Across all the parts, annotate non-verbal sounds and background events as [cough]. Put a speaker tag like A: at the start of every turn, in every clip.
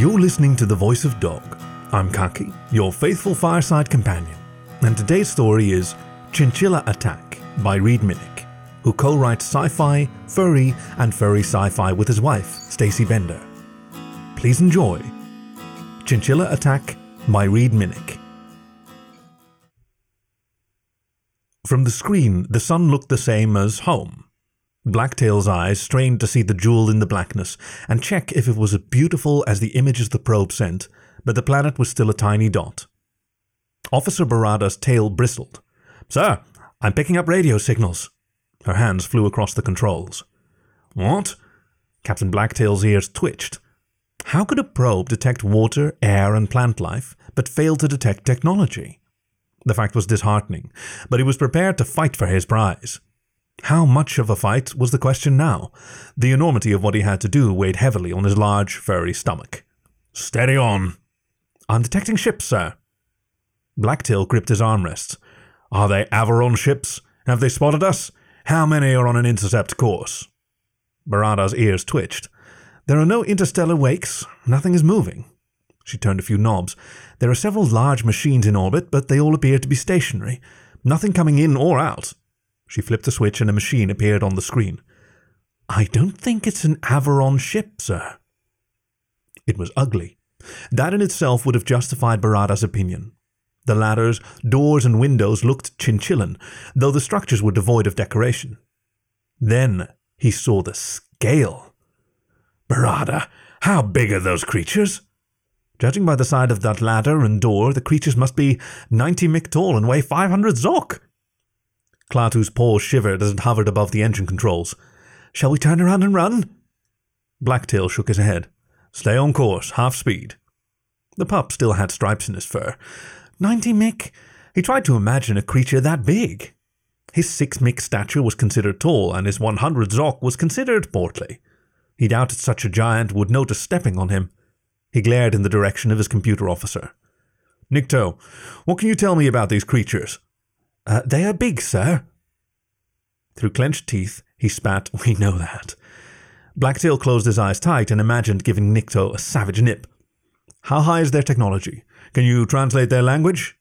A: You're listening to The Voice of Dog. I'm Khaki, your faithful fireside companion, and today's story is Chinchilla Attack by Reid Minnich, who co writes sci fi, furry, and furry sci fi with his wife, Stacy Bender. Please enjoy Chinchilla Attack by Reid Minnich. From the screen, the sun looked the same as home. Blacktail's eyes strained to see the jewel in the blackness and check if it was as beautiful as the images the probe sent, but the planet was still a tiny dot. Officer Barada's tail bristled. Sir, I'm picking up radio signals. Her hands flew across the controls. What? Captain Blacktail's ears twitched. How could a probe detect water, air, and plant life, but fail to detect technology? The fact was disheartening, but he was prepared to fight for his prize. How much of a fight was the question now? The enormity of what he had to do weighed heavily on his large, furry stomach. Steady on. I'm detecting ships, sir. Blacktail gripped his armrests. Are they Acheron ships? Have they spotted us? How many are on an intercept course? Barada's ears twitched. There are no interstellar wakes. Nothing is moving. She turned a few knobs. There are several large machines in orbit, but they all appear to be stationary. Nothing coming in or out. She flipped a switch and a machine appeared on the screen. I don't think it's an Acheron ship, sir. It was ugly. That in itself would have justified Barada's opinion. The ladders, doors, and windows looked chinchillan, though the structures were devoid of decoration. Then he saw the scale. Barada, how big are those creatures? Judging by the size of that ladder and door, the creatures must be 90 mick tall and weigh 500 zok. Klaatu's paws shivered as it hovered above the engine controls. Shall we turn around and run? Blacktail shook his head. Stay on course, half speed. The pup still had stripes in his fur. Ninety mick? He tried to imagine a creature that big. His six mick stature was considered tall, and his one hundred zok was considered portly. He doubted such a giant would notice stepping on him. He glared in the direction of his computer officer. Nikto, what can you tell me about these creatures? Uh, they are big, sir. Through clenched teeth, he spat, [laughs] We know that. Blacktail closed his eyes tight and imagined giving Nikto a savage nip. How high is their technology? Can you translate their language?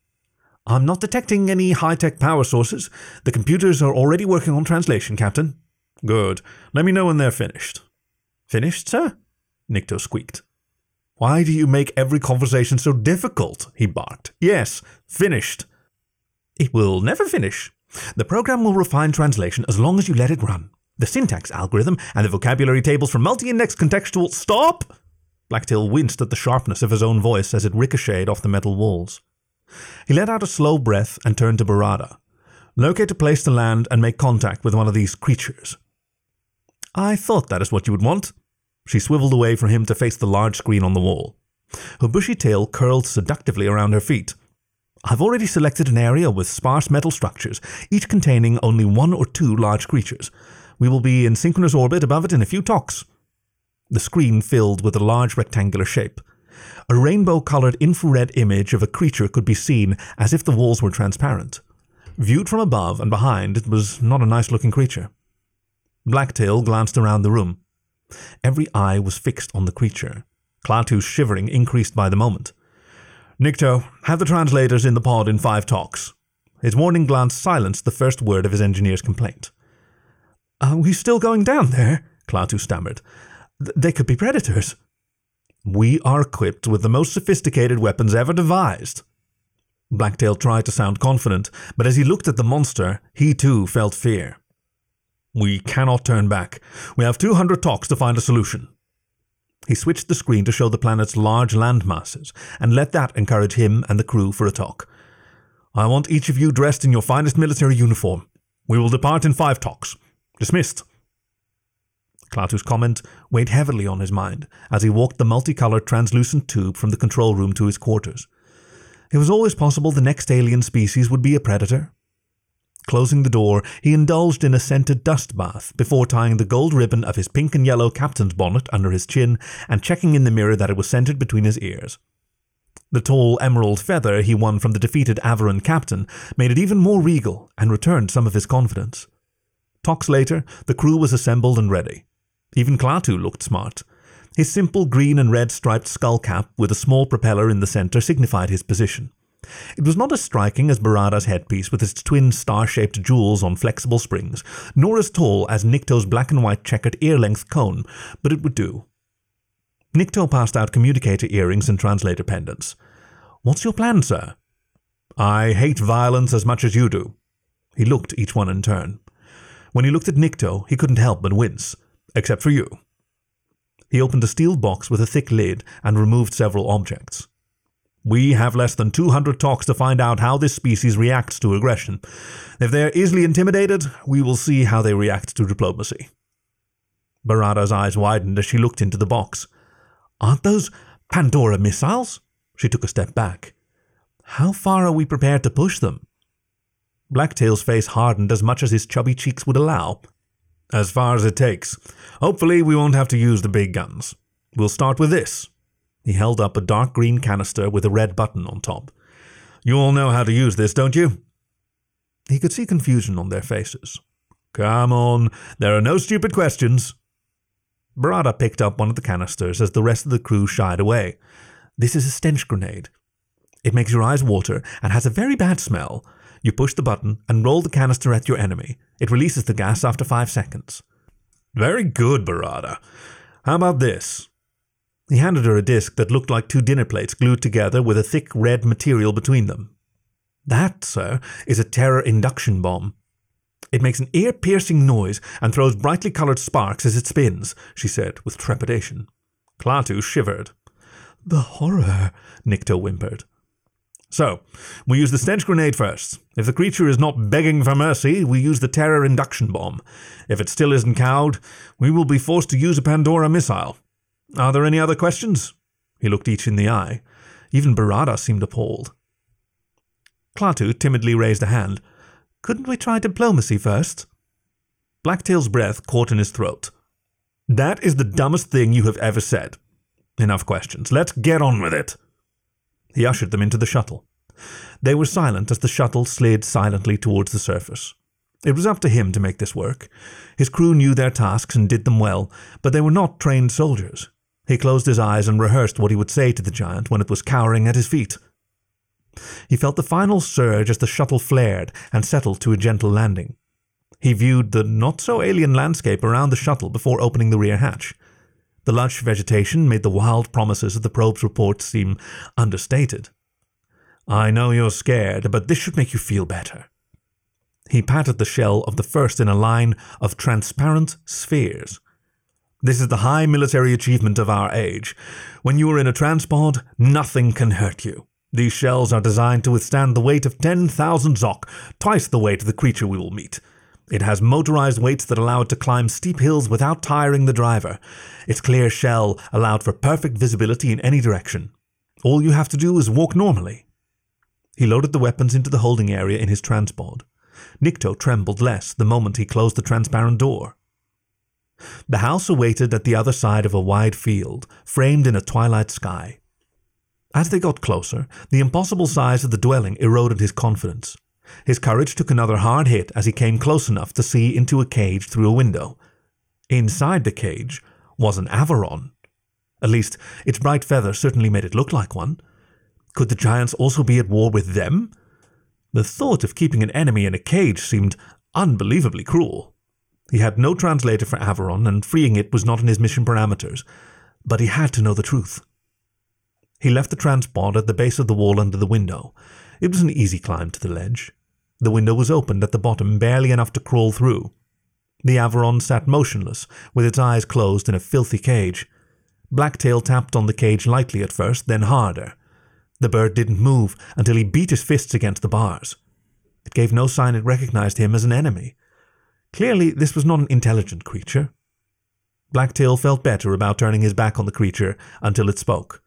A: I'm not detecting any high tech power sources. The computers are already working on translation, Captain. Good. Let me know when they're finished. Finished, sir? Nikto squeaked. Why do you make every conversation so difficult? he barked. Yes, finished. It will never finish. The program will refine translation as long as you let it run. The syntax algorithm and the vocabulary tables from multi-index contextual stop. Blacktail winced at the sharpness of his own voice as it ricocheted off the metal walls. He let out a slow breath and turned to Barada. Locate a place to land and make contact with one of these creatures. I thought that is what you would want. She swiveled away from him to face the large screen on the wall. Her bushy tail curled seductively around her feet. I've already selected an area with sparse metal structures, each containing only one or two large creatures. We will be in synchronous orbit above it in a few talks. The screen filled with a large rectangular shape. A rainbow colored infrared image of a creature could be seen as if the walls were transparent. Viewed from above and behind, it was not a nice looking creature. Blacktail glanced around the room. Every eye was fixed on the creature. Klaatu's shivering increased by the moment. Nikto, have the translators in the pod in five talks. His warning glance silenced the first word of his engineer's complaint. Are we still going down there? Klaatu stammered. They could be predators. We are equipped with the most sophisticated weapons ever devised. Blacktail tried to sound confident, but as he looked at the monster, he too felt fear. We cannot turn back. We have 200 talks to find a solution. He switched the screen to show the planet's large land masses and let that encourage him and the crew for a talk. I want each of you dressed in your finest military uniform. We will depart in five talks. Dismissed. Klaatu's comment weighed heavily on his mind as he walked the multicolored translucent tube from the control room to his quarters. It was always possible the next alien species would be a predator, Closing the door, he indulged in a scented dust bath before tying the gold ribbon of his pink and yellow captain's bonnet under his chin and checking in the mirror that it was centered between his ears. The tall emerald feather he won from the defeated Acheron captain made it even more regal and returned some of his confidence. Talks later, the crew was assembled and ready. Even Klaatu looked smart. His simple green and red striped skull cap with a small propeller in the center signified his position. It was not as striking as Barada's headpiece with its twin star shaped jewels on flexible springs, nor as tall as Nikto's black and white checkered ear length cone, but it would do. Nikto passed out communicator earrings and translator pendants. What's your plan, sir? I hate violence as much as you do. He looked each one in turn. When he looked at Nikto, he couldn't help but wince, except for you. He opened a steel box with a thick lid and removed several objects. We have less than 200 talks to find out how this species reacts to aggression. If they are easily intimidated, we will see how they react to diplomacy. Barada's eyes widened as she looked into the box. Aren't those Pandora missiles? She took a step back. How far are we prepared to push them? Blacktail's face hardened as much as his chubby cheeks would allow. As far as it takes. Hopefully, we won't have to use the big guns. We'll start with this. He held up a dark green canister with a red button on top. You all know how to use this, don't you? He could see confusion on their faces. Come on, there are no stupid questions. Barada picked up one of the canisters as the rest of the crew shied away. This is a stench grenade. It makes your eyes water and has a very bad smell. You push the button and roll the canister at your enemy. It releases the gas after five seconds. Very good, Barada. How about this? He handed her a disc that looked like two dinner plates glued together with a thick red material between them. That, sir, is a terror induction bomb. It makes an ear piercing noise and throws brightly coloured sparks as it spins, she said with trepidation. Klaatu shivered. The horror, Nikto whimpered. So, we use the stench grenade first. If the creature is not begging for mercy, we use the terror induction bomb. If it still isn't cowed, we will be forced to use a Pandora missile. Are there any other questions? He looked each in the eye. Even Barada seemed appalled. Klaatu timidly raised a hand. Couldn't we try diplomacy first? Blacktail's breath caught in his throat. That is the dumbest thing you have ever said. Enough questions. Let's get on with it. He ushered them into the shuttle. They were silent as the shuttle slid silently towards the surface. It was up to him to make this work. His crew knew their tasks and did them well, but they were not trained soldiers. He closed his eyes and rehearsed what he would say to the giant when it was cowering at his feet. He felt the final surge as the shuttle flared and settled to a gentle landing. He viewed the not so alien landscape around the shuttle before opening the rear hatch. The lush vegetation made the wild promises of the probe's report seem understated. I know you're scared, but this should make you feel better. He patted the shell of the first in a line of transparent spheres. This is the high military achievement of our age. When you are in a transport, nothing can hurt you. These shells are designed to withstand the weight of 10,000 Zok, twice the weight of the creature we will meet. It has motorized weights that allow it to climb steep hills without tiring the driver. Its clear shell allowed for perfect visibility in any direction. All you have to do is walk normally. He loaded the weapons into the holding area in his transport. Nikto trembled less the moment he closed the transparent door. The house awaited at the other side of a wide field, framed in a twilight sky. As they got closer, the impossible size of the dwelling eroded his confidence. His courage took another hard hit as he came close enough to see into a cage through a window. Inside the cage was an Averron. At least, its bright feather certainly made it look like one. Could the giants also be at war with them? The thought of keeping an enemy in a cage seemed unbelievably cruel. He had no translator for Averron, and freeing it was not in his mission parameters, but he had to know the truth. He left the transpod at the base of the wall under the window. It was an easy climb to the ledge. The window was opened at the bottom, barely enough to crawl through. The Averron sat motionless, with its eyes closed in a filthy cage. Blacktail tapped on the cage lightly at first, then harder. The bird didn't move until he beat his fists against the bars. It gave no sign it recognized him as an enemy. Clearly, this was not an intelligent creature. Blacktail felt better about turning his back on the creature until it spoke.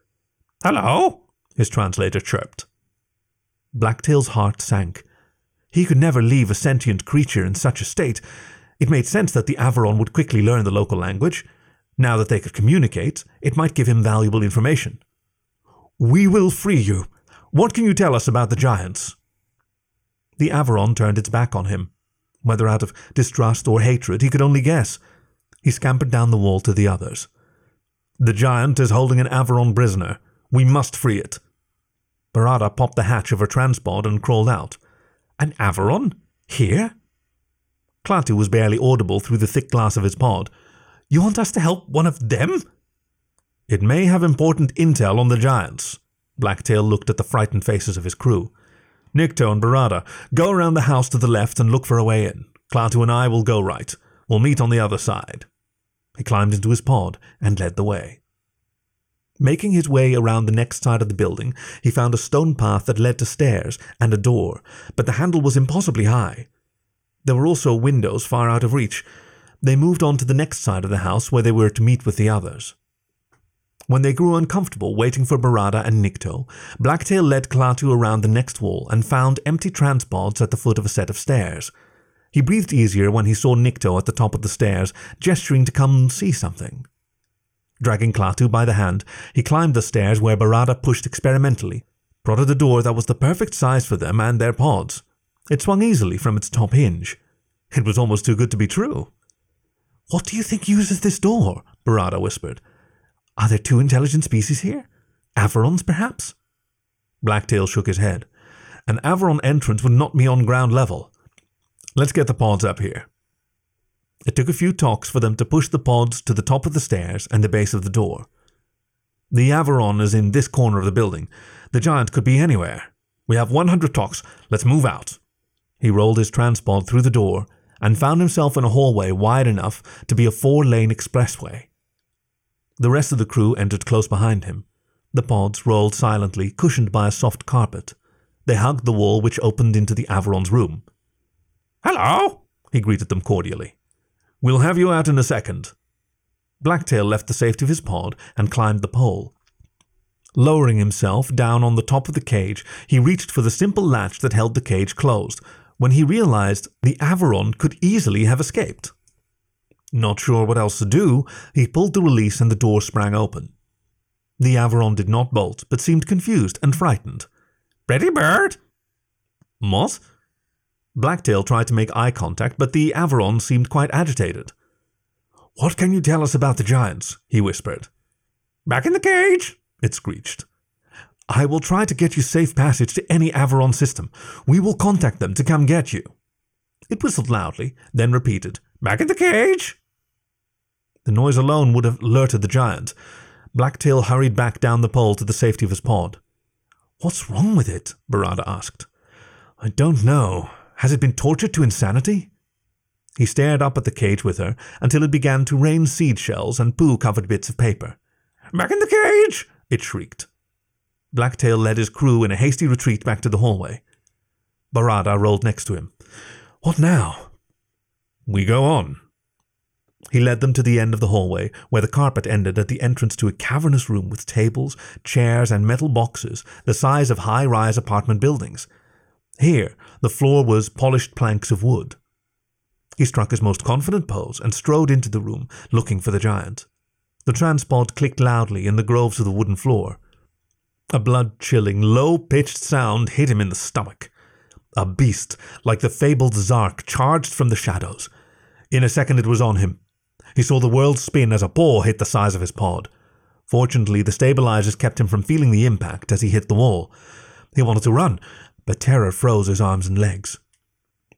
A: Hello? His translator chirped. Blacktail's heart sank. He could never leave a sentient creature in such a state. It made sense that the Averron would quickly learn the local language. Now that they could communicate, it might give him valuable information. We will free you. What can you tell us about the giants? The Averron turned its back on him. Whether out of distrust or hatred, he could only guess. He scampered down the wall to the others. The giant is holding an Averon prisoner. We must free it. Barada popped the hatch of her transpod and crawled out. An Averon? Here? Klaatu was barely audible through the thick glass of his pod. You want us to help one of them? It may have important intel on the giants. Blacktail looked at the frightened faces of his crew. Nikto and Barada, go around the house to the left and look for a way in. Klaatu and I will go right. We'll meet on the other side. He climbed into his pod and led the way. Making his way around the next side of the building, he found a stone path that led to stairs and a door, but the handle was impossibly high. There were also windows far out of reach. They moved on to the next side of the house where they were to meet with the others. When they grew uncomfortable waiting for Barada and Nikto, Blacktail led Klaatu around the next wall and found empty transpods at the foot of a set of stairs. He breathed easier when he saw Nikto at the top of the stairs, gesturing to come see something. Dragging Klaatu by the hand, he climbed the stairs where Barada pushed experimentally, prodded a door that was the perfect size for them and their pods. It swung easily from its top hinge. It was almost too good to be true. What do you think uses this door? Barada whispered. Are there two intelligent species here? Avarons, perhaps? Blacktail shook his head. An Avaron entrance would not be on ground level. Let's get the pods up here. It took a few talks for them to push the pods to the top of the stairs and the base of the door. The Avaron is in this corner of the building. The giant could be anywhere. We have 100 talks. Let's move out. He rolled his transpod through the door and found himself in a hallway wide enough to be a four lane expressway. The rest of the crew entered close behind him. The pods rolled silently, cushioned by a soft carpet. They hugged the wall which opened into the Avaron's room. Hello, he greeted them cordially. We'll have you out in a second. Blacktail left the safety of his pod and climbed the pole. Lowering himself down on the top of the cage, he reached for the simple latch that held the cage closed, when he realized the Avaron could easily have escaped. Not sure what else to do, he pulled the release and the door sprang open. The Avaron did not bolt, but seemed confused and frightened. Ready, bird? What? Blacktail tried to make eye contact, but the Avaron seemed quite agitated. What can you tell us about the giants? he whispered. Back in the cage, it screeched. I will try to get you safe passage to any Avaron system. We will contact them to come get you. It whistled loudly, then repeated, Back in the cage! The noise alone would have alerted the giant. Blacktail hurried back down the pole to the safety of his pod. What's wrong with it? Barada asked. I don't know. Has it been tortured to insanity? He stared up at the cage with her until it began to rain seed shells and poo covered bits of paper. Back in the cage! it shrieked. Blacktail led his crew in a hasty retreat back to the hallway. Barada rolled next to him. What now? We go on. He led them to the end of the hallway, where the carpet ended at the entrance to a cavernous room with tables, chairs, and metal boxes the size of high rise apartment buildings. Here, the floor was polished planks of wood. He struck his most confident pose and strode into the room, looking for the giant. The transpod clicked loudly in the groves of the wooden floor. A blood chilling, low pitched sound hit him in the stomach. A beast, like the fabled Zark, charged from the shadows. In a second it was on him. He saw the world spin as a ball hit the size of his pod. Fortunately, the stabilizers kept him from feeling the impact as he hit the wall. He wanted to run, but terror froze his arms and legs.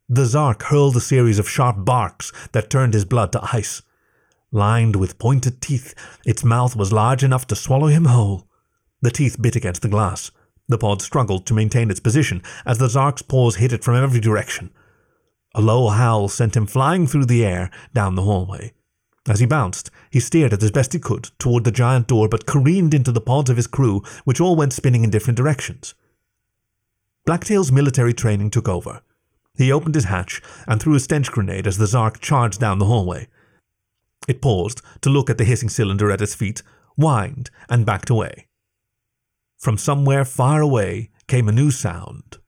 A: The Zark hurled a series of sharp barks that turned his blood to ice. Lined with pointed teeth, its mouth was large enough to swallow him whole. The teeth bit against the glass. The pod struggled to maintain its position as the Zark's paws hit it from every direction. A low howl sent him flying through the air down the hallway. As he bounced, he steered it as best he could toward the giant door but careened into the pods of his crew, which all went spinning in different directions. Blacktail's military training took over. He opened his hatch and threw a stench grenade as the Zark charged down the hallway. It paused to look at the hissing cylinder at its feet, whined, and backed away. From somewhere far away came a new sound.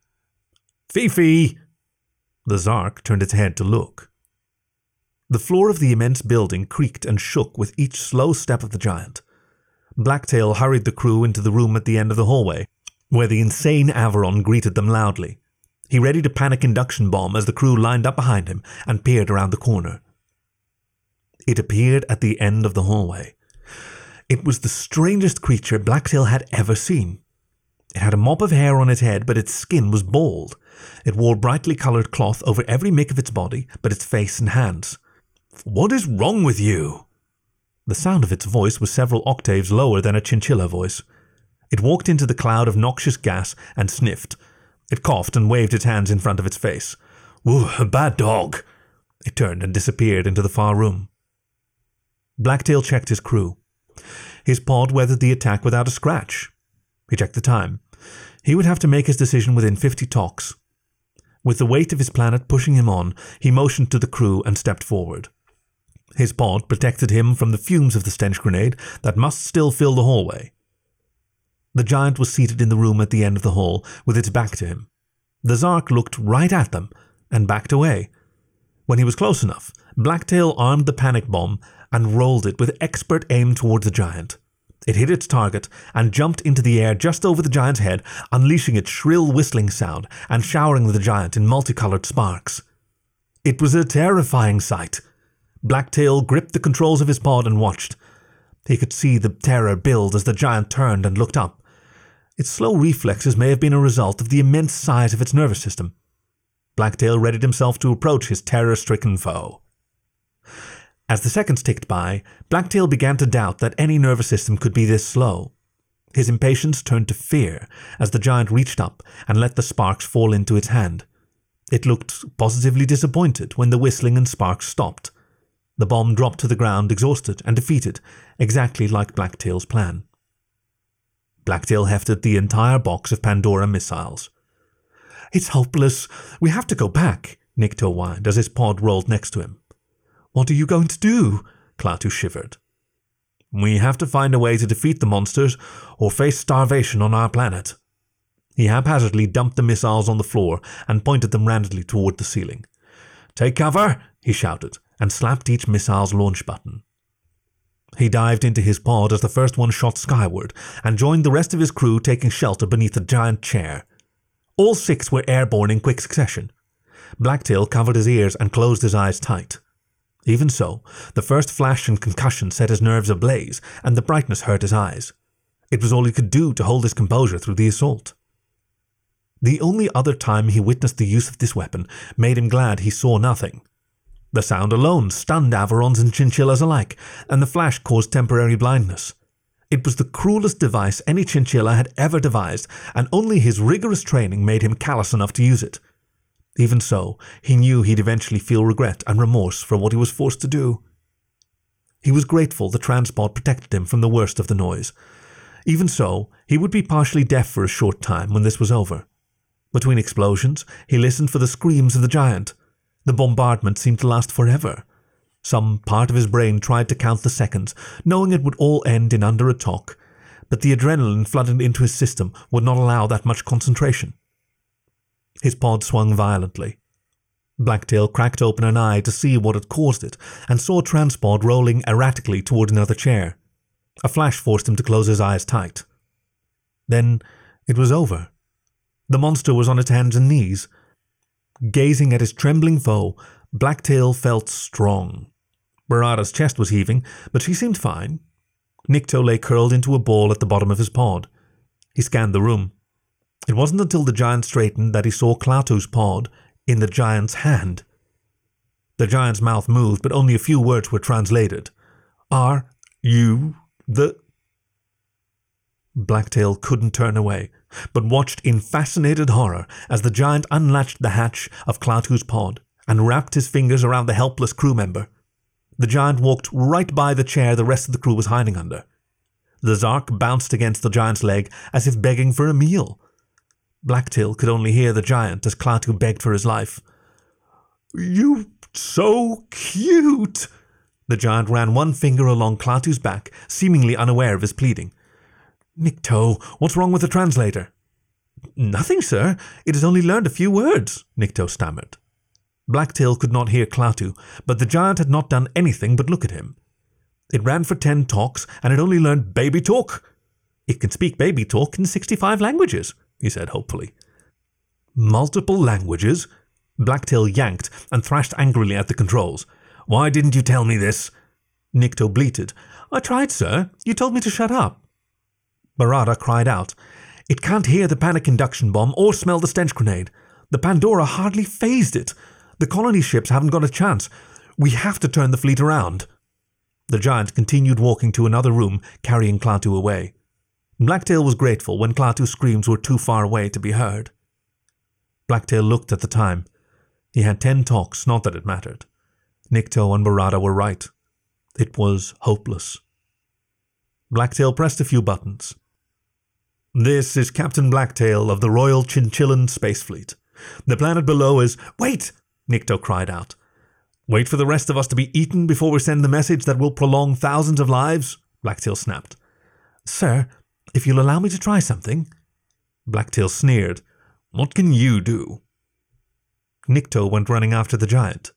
A: Fifi! The Zark turned its head to look. The floor of the immense building creaked and shook with each slow step of the giant. Blacktail hurried the crew into the room at the end of the hallway, where the insane Avaron greeted them loudly. He readied a panic induction bomb as the crew lined up behind him and peered around the corner. It appeared at the end of the hallway. It was the strangest creature Blacktail had ever seen. It had a mop of hair on its head, but its skin was bald. It wore brightly coloured cloth over every mick of its body but its face and hands. What is wrong with you? The sound of its voice was several octaves lower than a chinchilla voice. It walked into the cloud of noxious gas and sniffed. It coughed and waved its hands in front of its face. Ooh, a bad dog. It turned and disappeared into the far room. Blacktail checked his crew. His pod weathered the attack without a scratch. He checked the time. He would have to make his decision within 50 talks. With the weight of his planet pushing him on, he motioned to the crew and stepped forward. His pod protected him from the fumes of the stench grenade that must still fill the hallway. The giant was seated in the room at the end of the hall, with its back to him. The Zark looked right at them and backed away. When he was close enough, Blacktail armed the panic bomb and rolled it with expert aim toward the giant. It hit its target and jumped into the air just over the giant's head, unleashing its shrill whistling sound and showering the giant in multicolored sparks. It was a terrifying sight. Blacktail gripped the controls of his pod and watched. He could see the terror build as the giant turned and looked up. Its slow reflexes may have been a result of the immense size of its nervous system. Blacktail readied himself to approach his terror stricken foe. As the seconds ticked by, Blacktail began to doubt that any nervous system could be this slow. His impatience turned to fear as the giant reached up and let the sparks fall into its hand. It looked positively disappointed when the whistling and sparks stopped. The bomb dropped to the ground exhausted and defeated, exactly like Blacktail's plan. Blacktail hefted the entire box of Pandora missiles. It's hopeless. We have to go back, Nikto whined as his pod rolled next to him. What are you going to do? Klaatu shivered. We have to find a way to defeat the monsters or face starvation on our planet. He haphazardly dumped the missiles on the floor and pointed them randomly toward the ceiling. Take cover, he shouted, and slapped each missile's launch button. He dived into his pod as the first one shot skyward and joined the rest of his crew taking shelter beneath a giant chair. All six were airborne in quick succession. Blacktail covered his ears and closed his eyes tight. Even so, the first flash and concussion set his nerves ablaze, and the brightness hurt his eyes. It was all he could do to hold his composure through the assault. The only other time he witnessed the use of this weapon made him glad he saw nothing. The sound alone stunned Averons and chinchillas alike, and the flash caused temporary blindness. It was the cruelest device any chinchilla had ever devised, and only his rigorous training made him callous enough to use it. Even so, he knew he'd eventually feel regret and remorse for what he was forced to do. He was grateful the transport protected him from the worst of the noise. Even so, he would be partially deaf for a short time when this was over. Between explosions, he listened for the screams of the giant. The bombardment seemed to last forever. Some part of his brain tried to count the seconds, knowing it would all end in under a talk, but the adrenaline flooded into his system would not allow that much concentration. His pod swung violently. Blacktail cracked open an eye to see what had caused it and saw Transpod rolling erratically toward another chair. A flash forced him to close his eyes tight. Then it was over. The monster was on its hands and knees. Gazing at his trembling foe, Blacktail felt strong. Barada's chest was heaving, but she seemed fine. Nikto lay curled into a ball at the bottom of his pod. He scanned the room. It wasn't until the giant straightened that he saw Klaatu's pod in the giant's hand. The giant's mouth moved, but only a few words were translated. Are you the. Blacktail couldn't turn away, but watched in fascinated horror as the giant unlatched the hatch of Klaatu's pod and wrapped his fingers around the helpless crew member. The giant walked right by the chair the rest of the crew was hiding under. The Zark bounced against the giant's leg as if begging for a meal. Blacktail could only hear the giant as Klaatu begged for his life. You so cute! The giant ran one finger along Klaatu's back, seemingly unaware of his pleading. Nikto, what's wrong with the translator? Nothing, sir. It has only learned a few words, Nikto stammered. Blacktail could not hear Klaatu, but the giant had not done anything but look at him. It ran for ten talks, and had only learned baby talk. It can speak baby talk in sixty-five languages he said hopefully. Multiple languages? Blacktail yanked and thrashed angrily at the controls. Why didn't you tell me this? Nikto bleated. I tried, sir. You told me to shut up. Barada cried out. It can't hear the panic induction bomb or smell the stench grenade. The Pandora hardly phased it. The colony ships haven't got a chance. We have to turn the fleet around. The giant continued walking to another room, carrying Klaatu away. Blacktail was grateful when Klaatu's screams were too far away to be heard. Blacktail looked at the time. He had ten talks, not that it mattered. Nikto and Barada were right. It was hopeless. Blacktail pressed a few buttons. This is Captain Blacktail of the Royal Chinchillan Space Fleet. The planet below is. Wait! Nikto cried out. Wait for the rest of us to be eaten before we send the message that will prolong thousands of lives? Blacktail snapped. Sir, if you'll allow me to try something. Blacktail sneered. What can you do? Nikto went running after the giant.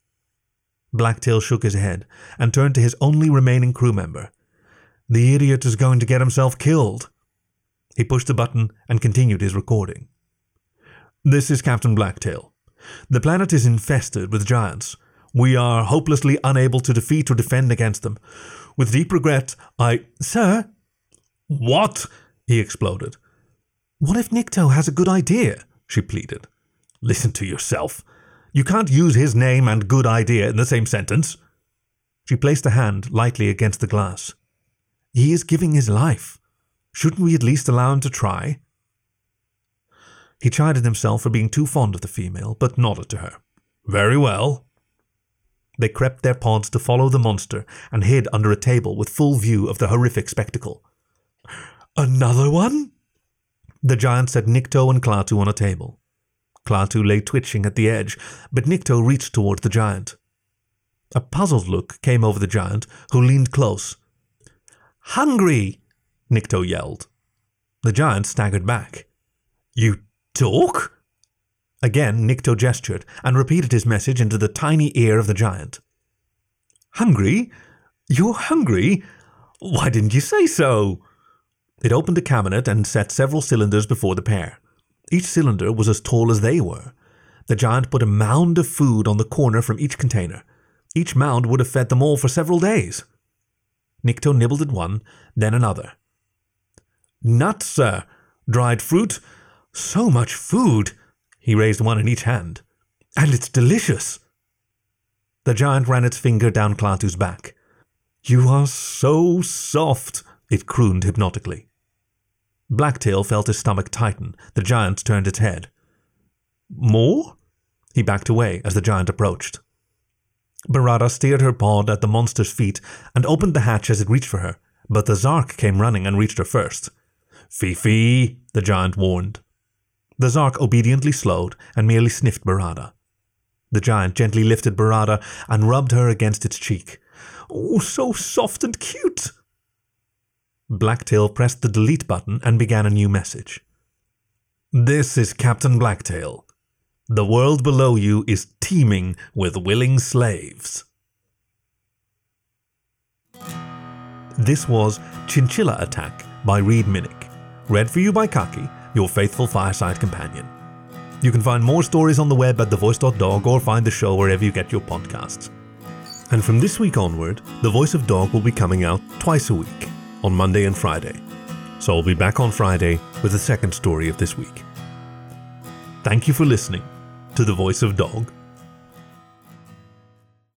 A: Blacktail shook his head and turned to his only remaining crew member. The idiot is going to get himself killed. He pushed a button and continued his recording. This is Captain Blacktail. The planet is infested with giants. We are hopelessly unable to defeat or defend against them. With deep regret, I. Sir? What? He exploded. What if Nikto has a good idea? She pleaded. Listen to yourself. You can't use his name and good idea in the same sentence. She placed a hand lightly against the glass. He is giving his life. Shouldn't we at least allow him to try? He chided himself for being too fond of the female, but nodded to her. Very well. They crept their pods to follow the monster and hid under a table with full view of the horrific spectacle. Another one? The giant set Nikto and Klaatu on a table. Klaatu lay twitching at the edge, but Nikto reached toward the giant. A puzzled look came over the giant, who leaned close. Hungry! Nikto yelled. The giant staggered back. You talk? Again, Nikto gestured and repeated his message into the tiny ear of the giant. Hungry? You're hungry? Why didn't you say so? It opened a cabinet and set several cylinders before the pair. Each cylinder was as tall as they were. The giant put a mound of food on the corner from each container. Each mound would have fed them all for several days. Nikto nibbled at one, then another. Nuts, sir. Dried fruit. So much food. He raised one in each hand. And it's delicious. The giant ran its finger down Klaatu's back. You are so soft, it crooned hypnotically. Blacktail felt his stomach tighten. The giant turned its head. More? He backed away as the giant approached. Barada steered her pod at the monster's feet and opened the hatch as it reached for her, but the Zark came running and reached her first. Fifi, the giant warned. The Zark obediently slowed and merely sniffed Barada. The giant gently lifted Barada and rubbed her against its cheek. Oh, so soft and cute! Blacktail pressed the delete button and began a new message. This is Captain Blacktail. The world below you is teeming with willing slaves. This was Chinchilla Attack by Reid Minnich, read for you by Khaki, your faithful fireside companion. You can find more stories on the web at thevoice.dog or find the show wherever you get your podcasts. And from this week onward, The Voice of Dog will be coming out twice a week on Monday and Friday. So I'll be back on Friday with the second story of this week. Thank you for listening to The Voice of Dog.